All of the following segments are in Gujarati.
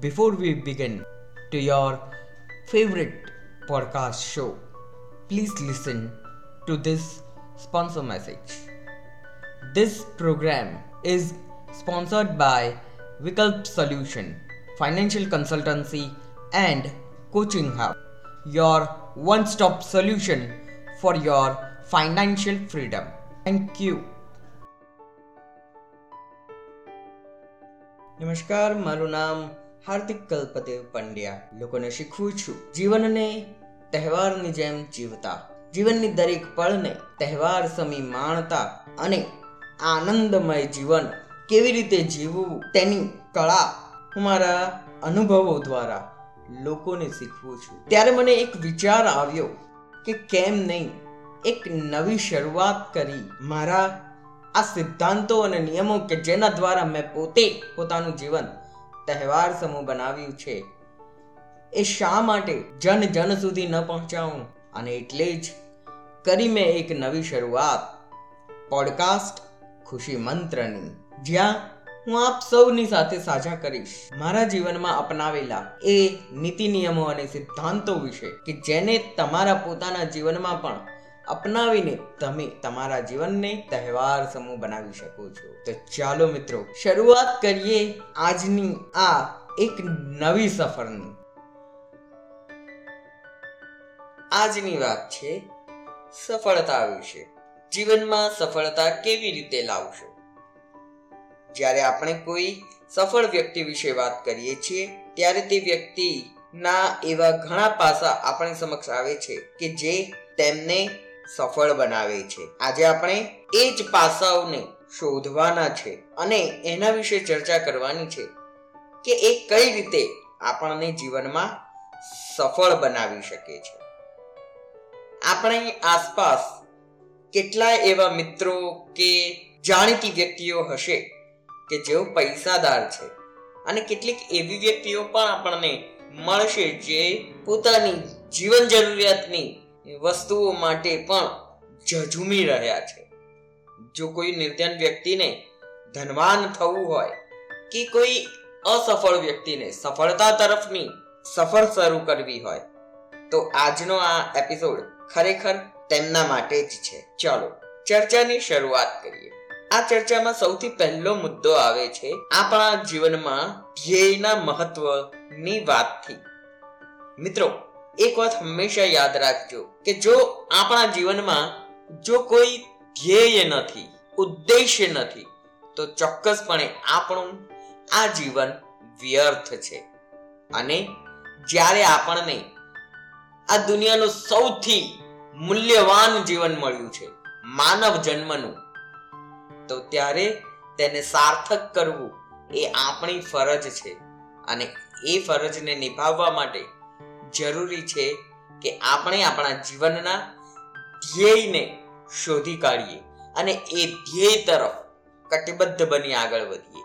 Before we begin to your favorite podcast show, please listen to this sponsor message. This program is sponsored by Vikalp Solution, Financial Consultancy and Coaching Hub, your one stop solution for your financial freedom. Thank you. નમસ્કાર મારું નામ હાર્દિક કલ્પદેવ પંડ્યા. લોકોને શીખવું છું. જીવનને તહેવારની જેમ જીવતા. જીવનની દરેક પળને તહેવાર સમી માણતા અને આનંદમય જીવન કેવી રીતે જીવવું તેની કળા હું મારા અનુભવો દ્વારા લોકોને શીખવું છું. ત્યારે મને એક વિચાર આવ્યો કે કેમ નહીં એક નવી શરૂઆત કરી મારા આ સિદ્ધાંતો અને નિયમો કે જેના દ્વારા મેં પોતે પોતાનું જીવન તહેવાર સમૂહ બનાવ્યું છે. એ શા માટે જન જન સુધી ન પહોંચાવું? અને એટલે જ કરી મેં એક નવી શરૂઆત. પોડકાસ્ટ ખુશી મંત્રની. જ્યાં હું આપ સૌની સાથે સાજા કરીશ. મારા જીવનમાં અપનાવેલા એ નીતિ નિયમો અને સિદ્ધાંતો વિશે કે જેને તમારા પોતાના જીવનમાં પણ અપનાવીને તમે તમારા જીવનને તહેવાર સમૂહ બનાવી શકો છો. તો ચાલો મિત્રો, શરૂઆત કરીએ આજની આ એક નવી સફરની. આજની વાત છે સફળતા વિશે. જીવનમાં સફળતા કેવી રીતે લાવશો? જ્યારે આપણે કોઈ સફળ વ્યક્તિ વિશે વાત કરીએ છીએ, ત્યારે તે વ્યક્તિના એવા ઘણા પાસા આપણી સમક્ષ આવે છે કે જે તેમને સફળ બનાવે છે. આજે આપણે એ જ પાસાઓને શોધવાના છે અને એના વિશે ચર્ચા કરવાની છે કે એ કઈ રીતે આપણને જીવનમાં સફળ બનાવી શકે છે. આપણી આસપાસ કેટલાય એવા મિત્રો કે જાણીતી વ્યક્તિઓ હશે કે જેઓ પૈસાદાર છે અને કેટલીક એવી વ્યક્તિઓ પણ આપણને મળશે જે પોતાની જીવન જરૂરિયાતની વસ્તુઓ માટે પણ ઝઝૂમી રહ્યા છે. જો કોઈ નિર્ધન વ્યક્તિને ધનવાન થવું હોય કે કોઈ અસફળ વ્યક્તિને સફળતા તરફની સફર શરૂ કરવી હોય, તો આજનો આ એપિસોડ ખરેખર તેમના માટે જ છે. ચાલો, ચર્ચાની શરૂઆત કરીએ. આ ચર્ચામાં સૌથી પહેલો મુદ્દો આવે છે આપણા જીવનમાં ધ્યેયના મહત્વની વાતથી. મિત્રો એક વાત હંમેશા યાદ રાખજો કે જો આપણા જીવનમાં જો કોઈ ધ્યેય નથી, ઉદ્દેશ્ય નથી, તો ચોક્કસપણે આપણું આ જીવન વ્યર્થ છે. અને જ્યારે આપણને આ દુનિયાનું સૌથી મૂલ્યવાન જીવન મળ્યું છે, માનવ જન્મનું, તો ત્યારે તેને સાર્થક કરવું એ આપણી ફરજ છે. અને એ ફરજને નિભાવવા માટે જરૂરી છે કે આપણે આપણા જીવનના ધ્યેયને શોધી કાઢીએ અને એ ધ્યેય તરફ કટિબદ્ધ બની આગળ વધીએ.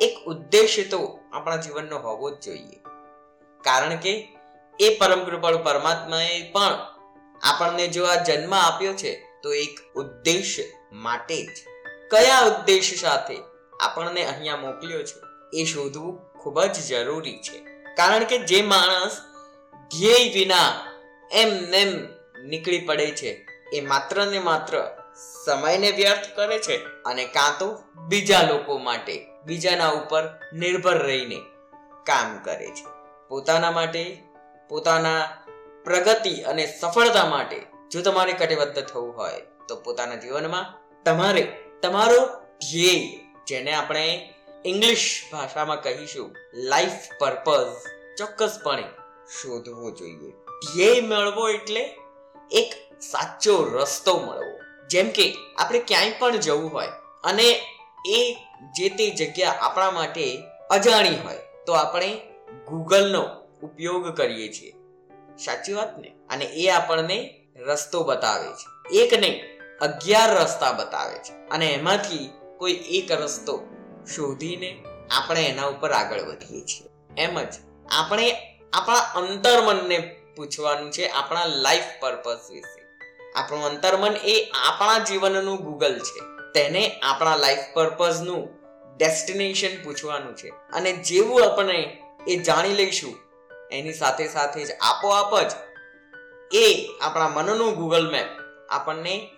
એક ઉદ્દેશ્ય તો આપણા જીવનનો હોવો જ જોઈએ. કારણ કે એ પરમ કૃપાળુ પરમાત્માએ પણ આપણને જો આ જન્મ આપ્યો છે, તો એક ઉદ્દેશ્ય માટે જ. કયા ઉદ્દેશ સાથે આપણને અહીંયા મોકલ્યો છે, એ શોધવું ખૂબ જ જરૂરી છે. કારણ કે જે માણસ ધ્યેય વિના એમ નેમ નીકળી પડે છે. એ માત્ર ને માત્ર સમયને વ્યર્થ કરે છે અને કાં તો બીજા લોકો માટે, બીજાના ઉપર નિર્ભર રહીને કામ કરે છે. પોતાના માટે, પોતાના પ્રગતિ અને સફળતા માટે જો તમારે કટિબદ્ધ થવું હોય, તો પોતાના જીવનમાં તમારે તમારો ધ્યેય, જેને આપણે ઇંગ્લિશ ભાષામાં કહીશું લાઈફ પર્પઝ ચોક્કસપણે શોધવો જોઈએ. ધ્યેય મેળવો એટલે એક સાચો રસ્તો મળવો. જેમ કે આપણે ક્યાંય પણ જવું હોય અને એ જે તે જગ્યા આપણા માટે અજાણી હોય, તો આપણે ગૂગલનો ઉપયોગ કરીએ છીએ. સાચી વાત ને? અને એ આપણને રસ્તો બતાવે છે. એક નહીં, અગિયાર રસ્તા બતાવે છે. અને એમાંથી કોઈ એક રસ્તો શોધીને આપણે એના ઉપર આગળ વધીએ છીએ. એમ જ, આપણે આપણા અંતર્મનને પૂછવાનું છે આપણા લાઈફ પર્પઝ વિશે. આપણું અંતર્મન એ આપણા જીવનનું ગૂગલ છે. તેને આપણા લાઈફ પર્પઝનું ડેસ્ટિનેશન પૂછવાનું છે. અને જેવું આપણે એ જાણી લઈશું, એની સાથે સાથે જ આપોઆપ જ એ આપણા મનનું ગૂગલ મેપ આપણને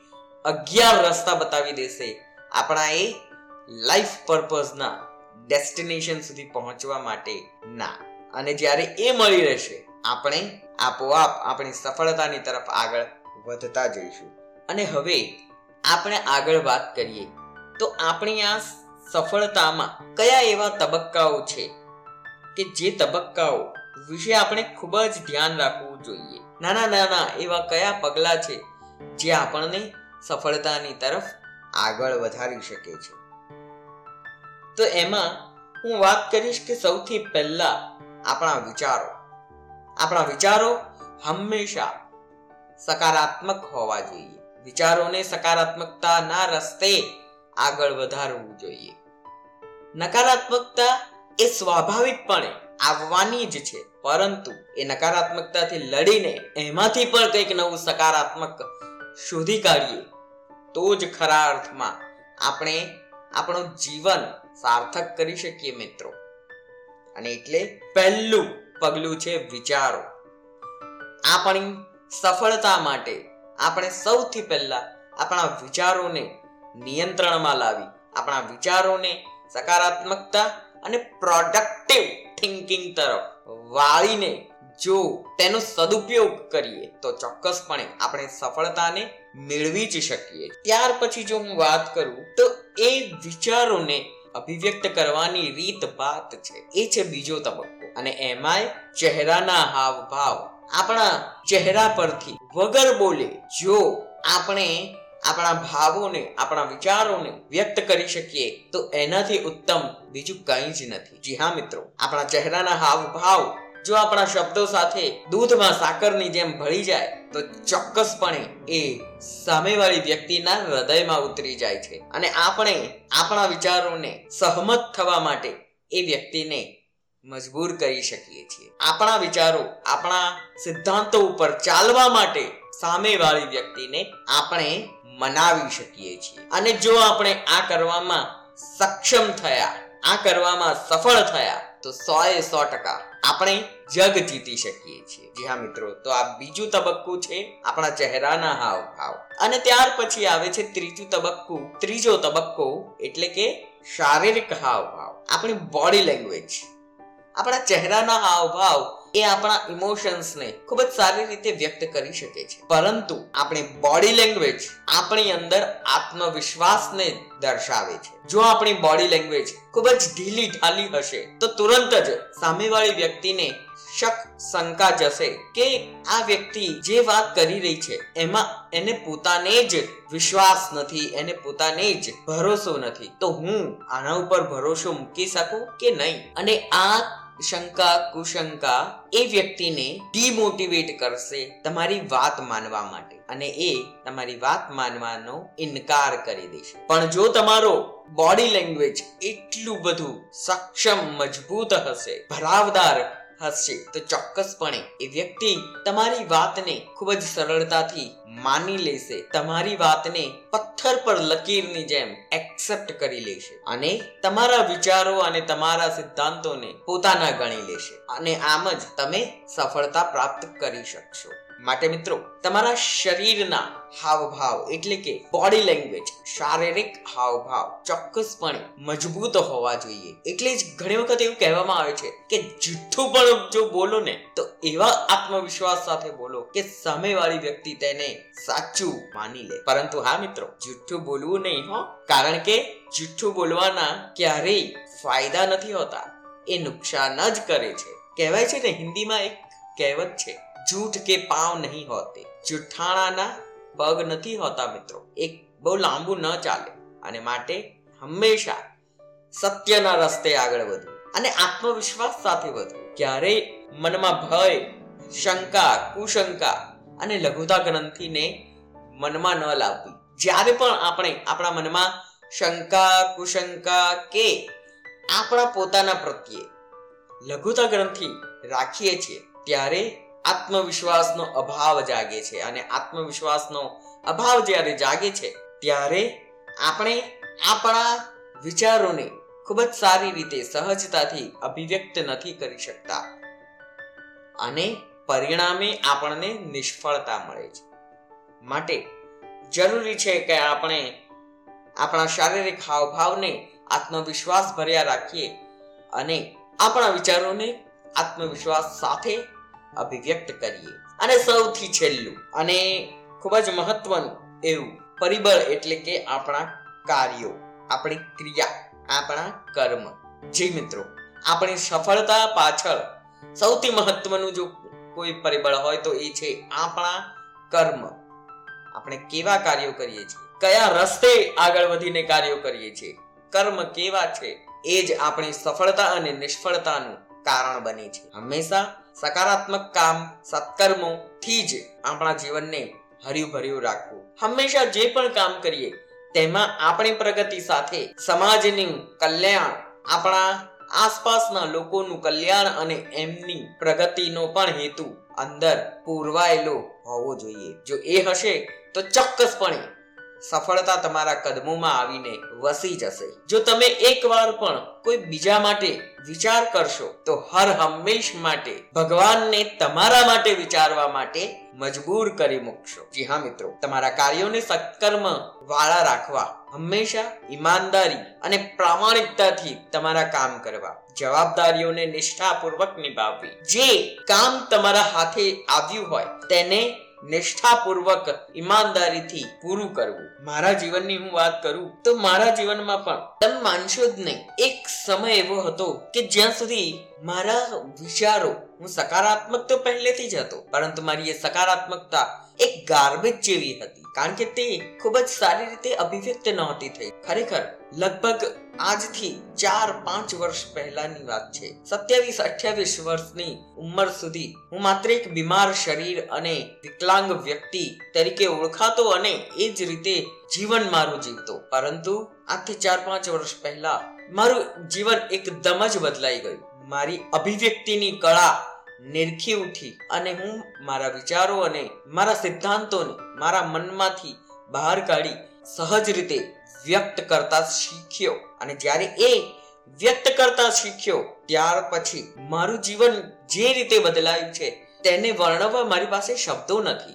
અગિયાર રસ્તા બતાવી દેશે આપણા એ લાઈફ પર્પઝના ડેસ્ટિનેશન સુધી પહોંચવા માટે ના. અને જ્યારે એ મળી રહેશે, આપણે આપોઆપ આપણી સફળતાની તરફ આગળ વધતા જઈશું. અને હવે આપણે આગળ વાત કરીએ, તો આપણી આ સફળતામાં કયા એવા તબક્કાઓ છે કે જે તબક્કાઓ વિશે આપણે ખૂબ જ ધ્યાન રાખવું જોઈએ? નાના નાના એવા કયા પગલાં છે જે આપણને સફળતાની તરફ આગળ વધારી શકે છે? તો એમાં હું વાત કરીશ કે સૌથી પહેલા આપણા વિચારો. આપણા વિચારો હંમેશા સકારાત્મક હોવા જોઈએ. વિચારોને સકારાત્મકતાના રસ્તે આગળ વધારવું જોઈએ. નકારાત્મકતા એ સ્વાભાવિકપણે આવવાની જ છે, પરંતુ એ નકારાત્મકતાથી લડીને એમાંથી પણ કંઈક નવું સકારાત્મક શોધી કાઢીએ, તો જ ખરા અર્થમાં આપણે આપણું જીવન સાર્થક કરી શકીએ મિત્રો. અને એટલે પહેલું પગલું છે વિચારો. આપણી સફળતા માટે આપણે સૌથી પહેલા આપણા વિચારોને નિયંત્રણમાં લાવી, આપણા વિચારોને સકારાત્મકતા અને પ્રોડક્ટિવ થિંકિંગ તરફ વાળીને જો તેનો સદુપયોગ કરીએ, તો ચોક્કસપણે આપણે સફળતાને મેળવી જ શકીએ. ત્યાર પછી જો હું વાત કરું, તો એ વિચારોને અભિવ્યક્ત કરવાની રીત પાત છે. એ છે બીજો તબક્કો. અને એમાંય ચહેરાના હાવભાવ. આપણા ચહેરા પરથી વગર બોલે જો આપણે આપણા ભાવોને, આપણા વિચારોને વ્યક્ત કરી શકીએ, તો એનાથી ઉત્તમ બીજું કંઈ જ નથી. જી હા મિત્રો, આપણા ચહેરાના હાવભાવ જો આપણા શબ્દો સાથે દૂધમાં સાકરની જેમ ભળી જાય, તો ચોક્કસપણે એ સામેવાળી વ્યક્તિના હૃદયમાં ઉતરી જાય છે. અને આપણે આપણા વિચારોને સહમત થવા માટે એ વ્યક્તિને મજબૂર કરી શકીએ છીએ. આપણા વિચારો, આપણા સિદ્ધાંતો ઉપર ચાલવા માટે સામેવાળી વ્યક્તિને આપણે મનાવી શકીએ છીએ. અને જો આપણે આ કરવામાં સક્ષમ થયા, આ કરવામાં સફળ થયા, તો સો એ સો ટકા આપણે જગ જીતી શકીએ છીએ. જી હા મિત્રો, તો આ બીજું તબક્કું છે આપણા ચહેરાના હાવભાવ. અને ત્યાર પછી આવે છે ત્રીજું તબક્કું, ત્રીજો તબક્કો એટલે કે શારીરિક હાવભાવ. આપણી બોડી લેંગ્વેજ આપણા ચહેરાના હાવભાવ એ આપણા ઇમોશન્સને ખૂબ જ સારી રીતે વ્યક્ત કરી શકે છે. પરંતુ આપણી બોડી લેંગ્વેજ આપણી અંદર આત્મવિશ્વાસને દર્શાવે છે. જો આપણી બોડી લેંગ્વેજ ખૂબ જ ઢીલી ઢાલી હશે, તો તુરંત જ સામેવાળી વ્યક્તિને શક શંકા જશે કે આ વ્યક્તિ જે વાત કરી રહી છે, એમાં એને પોતાને જ વિશ્વાસ નથી, એને પોતાને જ ભરોસો નથી. તો હું આના ઉપર ભરોસો મૂકી શકું કે નહીં? અને આ શંકા, કુશંકા એ વ્યક્તિને ડિમોટિવેટ કરશે તમારી વાત માનવા માટે અને એ તમારી વાત માનવાનો ઇનકાર કરી દેશે. પણ જો તમારો બોડી લેંગ્વેજ એટલું બધું સક્ષમ, મજબૂત હશે, ભરાવદાર હશે. તો ચોક્કસપણે એ વ્યક્તિ તમારી વાતને ખૂબ જ સરળતાથી માની લેશે. તમારી વાતને પથ્થર પર લકીરની જેમ એક્સેપ્ટ કરી લેશે. અને તમારા વિચારો અને તમારા સિદ્ધાંતોને પોતાના ગણી લેશે. અને આમ જ તમે સફળતા પ્રાપ્ત કરી શકશો. માટે મિત્રો, તમારા શરીરના હાવભાવ એટલે કે બોડી લેંગ્વેજ શારીરિક હાવભાવ ચોક્કસપણે મજબૂત હોવા જોઈએ. એટલે જ ઘણી વખત એવું કહેવામાં આવે છે કે જૂઠું પણ જો બોલો ને, તો એવા આત્મવિશ્વાસ સાથે બોલો કે સામેવાળી વ્યક્તિ તેને સાચું માની લે. પરંતુ હા મિત્રો જૂઠું બોલવું નહીં હો. કારણ કે જૂઠું બોલવાના ક્યારેય ફાયદા નથી હોતા. એ નુકસાન જ કરે છે. કહેવાય છે ને, હિન્દીમાં એક કહેવત છે જૂઠ કે પાવ નહીં હોતે. જૂઠાણાના પગ નથી હોતા મિત્રો. એક બહુ લાંબુ ન ચાલે. અને માટે હંમેશા સત્યના રસ્તે આગળ વધવું. અને આત્મવિશ્વાસ સાથે વધવું. ક્યારેય મનમાં ભય, શંકા, કુશંકા અને લઘુતા ગ્રંથિને મનમાં ન લાવવી. જ્યારે પણ આપણે આપણા મનમાં શંકા, કુશંકા કે આપણા પોતાના પ્રત્યે લઘુતા ગ્રંથિ રાખીએ છીએ, ત્યારે આત્મવિશ્વાસનો અભાવ જાગે છે અને આત્મવિશ્વાસનો અભાવ જ્યારે જાગે છે, ત્યારે આપણે આપણા વિચારોને ખૂબ જ સારી રીતે સહજતાથી અભિવ્યક્ત નથી કરી શકતા અને પરિણામે આપણને નિષ્ફળતા મળે છે. માટે જરૂરી છે કે આપણે આપણા શારીરિક હાવભાવને આત્મવિશ્વાસ ભર્યા રાખીએ અને આપણા વિચારોને આત્મવિશ્વાસ સાથે અભિવ્યક્ત કરીએ. અને સૌથી છેલ્લું, અને ખૂબ જ મહત્વનું એવું, પરિબળ એટલે કે આપણા કાર્યો, આપણી ક્રિયા, આપણા કર્મ. જી મિત્રો, આપણી સફળતા પાછળ સૌથી મહત્વનું જો કોઈ પરિબળ હોય તો એ છે આપણા કર્મ. આપણે કેવા કાર્યો કરીએ છીએ? કયા રસ્તે આગળ વધીને કાર્યો કરીએ છીએ? કર્મ કેવા છે? એ જ આપણી સફળતા અને નિષ્ફળતાનું કારણ બને છે. હંમેશા સકારાત્મક કામ સત્કર્મોથી જ આપણા જીવનને હર્યું રાખવું. હંમેશા જે પણ કામ કરીએ, તેમાં આપણી પ્રગતિ સાથે સમાજનું કલ્યાણ, આપણા આસપાસના લોકોનું કલ્યાણ અને એમની પ્રગતિનો પણ હેતુ અંદર પૂરવાયેલો હોવો જોઈએ. જો એ હશે, તો ચોક્કસપણે સફળતા તમારા કદમોમાં આવીને વસી જશે. જો તમે એકવાર પણ કોઈ બીજા માટે વિચાર કરશો, તો હર હંમેશ માટે ભગવાનને તમારા માટે વિચારવા માટે મજબૂર કરી મૂકશો. જી હા મિત્રો, તમારા કાર્યોને સત્કર્મ વાળા રાખવા, હંમેશા ઈમાનદારી અને પ્રામાણિકતાથી તમારા કામ કરવા, જવાબદારીઓને નિષ્ઠાપૂર્વક નિભાવવી. જે કામ તમારા હાથે આવ્યું હોય, તેને નિષ્ઠાપૂર્વક, ઈમાનદારીથી પૂરું કરવું. મારા જીવનની હું વાત કરું, તો મારા જીવનમાં પણ. તમે માનશો જ નહીં. એક સમય એવો હતો કે જ્યાં સુધી મારા વિચારો. હું સકારાત્મક તો પહેલેથી જ હતો, પરંતુ મારી એ સકારાત્મકતા એક ગાર્બેજ જેવી હતી. કારણ કે તે ખૂબ જ સારી રીતે અભિવ્યક્ત નહોતી થઈ. ખરેખર, લગભગ આજથી ચાર પાંચ વર્ષ પહેલાની વાત છે. સત્યાવીસ, અઠ્યાવીસ વર્ષની ઉંમર સુધી હું માત્ર એક બીમાર શરીર અને વિકલાંગ વ્યક્તિ તરીકે ઓળખાતો અને એ જ રીતે જીવન મારું જીવતો. પરંતુ આજથી ચાર પાંચ વર્ષ પહેલા મારું જીવન એકદમ જ બદલાઈ ગયું. મારી અભિવ્યક્તિની કળા નિરખી ઉઠી અને હું મારા વિચારો અને મારા સિદ્ધાંતોને મારા મનમાંથી બહાર કાઢી સહજ રીતે વ્યક્ત કરતા શીખ્યો. અને જ્યારે એ વ્યક્ત કરતા શીખ્યો, ત્યાર પછી મારું જીવન જે રીતે બદલાયું છે, તેને વર્ણવવા મારી પાસે શબ્દો નથી.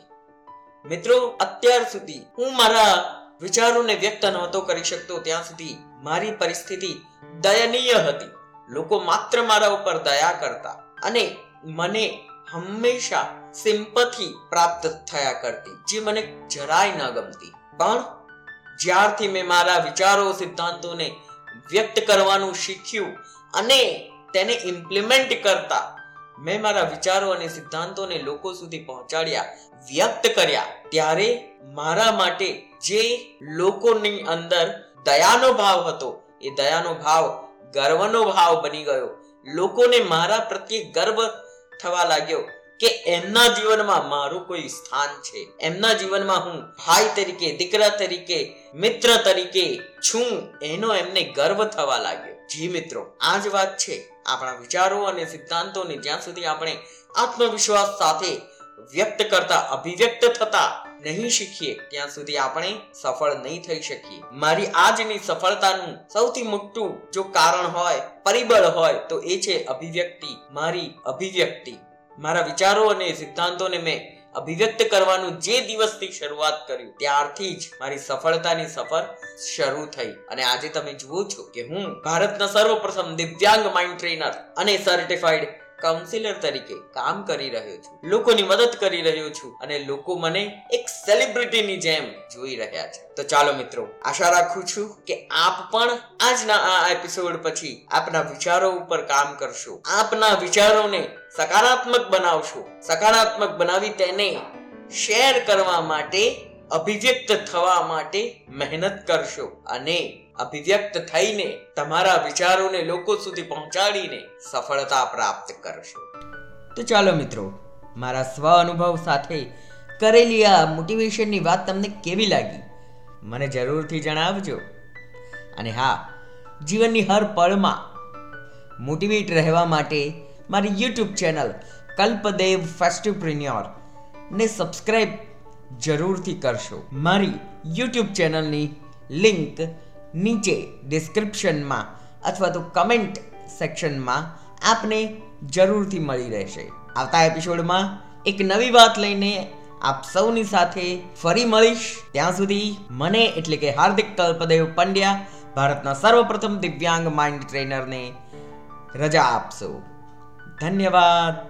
મિત્રો, અત્યાર સુધી હું મારા વિચારોને વ્યક્ત નહોતો કરી શકતો. ત્યાં સુધી મારી પરિસ્થિતિ દયનીય હતી. લોકો માત્ર મારા ઉપર દયા કરતા અને મને હંમેશા સિમ્પથી પ્રાપ્ત થયા કરતી, જે મને જરાય ન ગમતી. પણ જ્યારથી મેં મારા વિચારો, સિદ્ધાંતોને વ્યક્ત કરવાનું શીખ્યું અને તેને ઇમ્પ્લિમેન્ટ કરતા, મેં મારા વિચારો અને સિદ્ધાંતોને લોકો સુધી પહોંચાડ્યા, વ્યક્ત કર્યા, ત્યારે મારા માટે જે લોકોની અંદર દયાનો ભાવ હતો, એ દયાનો ભાવ ગર્વનો ભાવ બની ગયો. લોકોને મારા પ્રત્યે ગર્વ થવા લાગ્યો કે એમના જીવનમાં મારું કોઈ સ્થાન છે. એમના જીવનમાં હું ભાઈ તરીકે, દીકરા તરીકે, મિત્ર તરીકે છું એનો એમને ગર્વ થવા લાગ્યો. જી મિત્રો, આ જ વાત છે. આપણા વિચારો અને સિદ્ધાંતોને જ્યાં સુધી આપણે આત્મવિશ્વાસ સાથે વ્યક્ત કરતા, અભિવ્યક્ત થતા નહીં શીખીએ, ત્યાં સુધી આપણે સફળ નહીં થઈ શકીએ. મારી આજની સફળતાનું સૌથી મોટું જો કારણ હોય, પરિબળ હોય, તો એ છે અભિવ્યક્તિ, મારી અભિવ્યક્તિ. મારા વિચારો અને સિદ્ધાંતોને મેં અભિવ્યક્ત કરવાનું જે દિવસથી શરૂઆત કર્યું, ત્યારથી જ મારી સફળતાની સફર શરૂ થઈ. અને આજે તમે જુઓ છો કે હું ભારતના સર્વપ્રથમ દિવ્યાંગ માઇન્ડ ટ્રેનર અને સર્ટિફાઈડ કાઉન્સિલર તરીકે કામ કરી રહ્યો છું. લોકોની મદદ કરી રહ્યો છું અને લોકો મને એક સેલિબ્રિટીની જેમ જોઈ રહ્યા છે. તો ચાલો મિત્રો, આશા રાખું છું કે આપ પણ આજના આ એપિસોડ પછી આપના વિચારો ઉપર કામ કરશો. આપના વિચારોને સકારાત્મક બનાવશો. સકારાત્મક બનાવી તેને શેર કરવા માટે અભિવ્યક્ત થવા માટે મહેનત કરશો અને અભિવ્યક્ત થઈને તમારા વિચારોને લોકો સુધી પહોંચાડીને સફળતા પ્રાપ્ત કરશો. તો ચાલો મિત્રો, મારા સ્વ અનુભવ સાથે કરેલી આ મોટિવેશનની વાત તમને કેવી લાગી? મને જરૂરથી જણાવજો. અને હા, જીવનની હર પળમાં મોટિવેટ રહેવા માટે મારી યુટ્યુબ ચેનલ કલ્પદેવ ફેસ્ટિવપ્રિન્યોર ને સબસ્ક્રાઈબ જરૂરથી કરશો. મારી યુટ્યુબ ચેનલની લિંક નીચે ડિસ્ક્રિપ્શનમાં અથવા તો કમેન્ટ સેક્શનમાં આપને જરૂરથી મળી રહેશે. આવતા એપિસોડમાં એક નવી વાત લઈને આપ સૌની સાથે ફરી મળીશ. ત્યાં સુધી મને એટલે કે હાર્દિક કલ્પદેવ પંડ્યા, ભારતના સર્વપ્રથમ દિવ્યાંગ માઇન્ડ ટ્રેનરને રજા આપશો. ધન્યવાદ.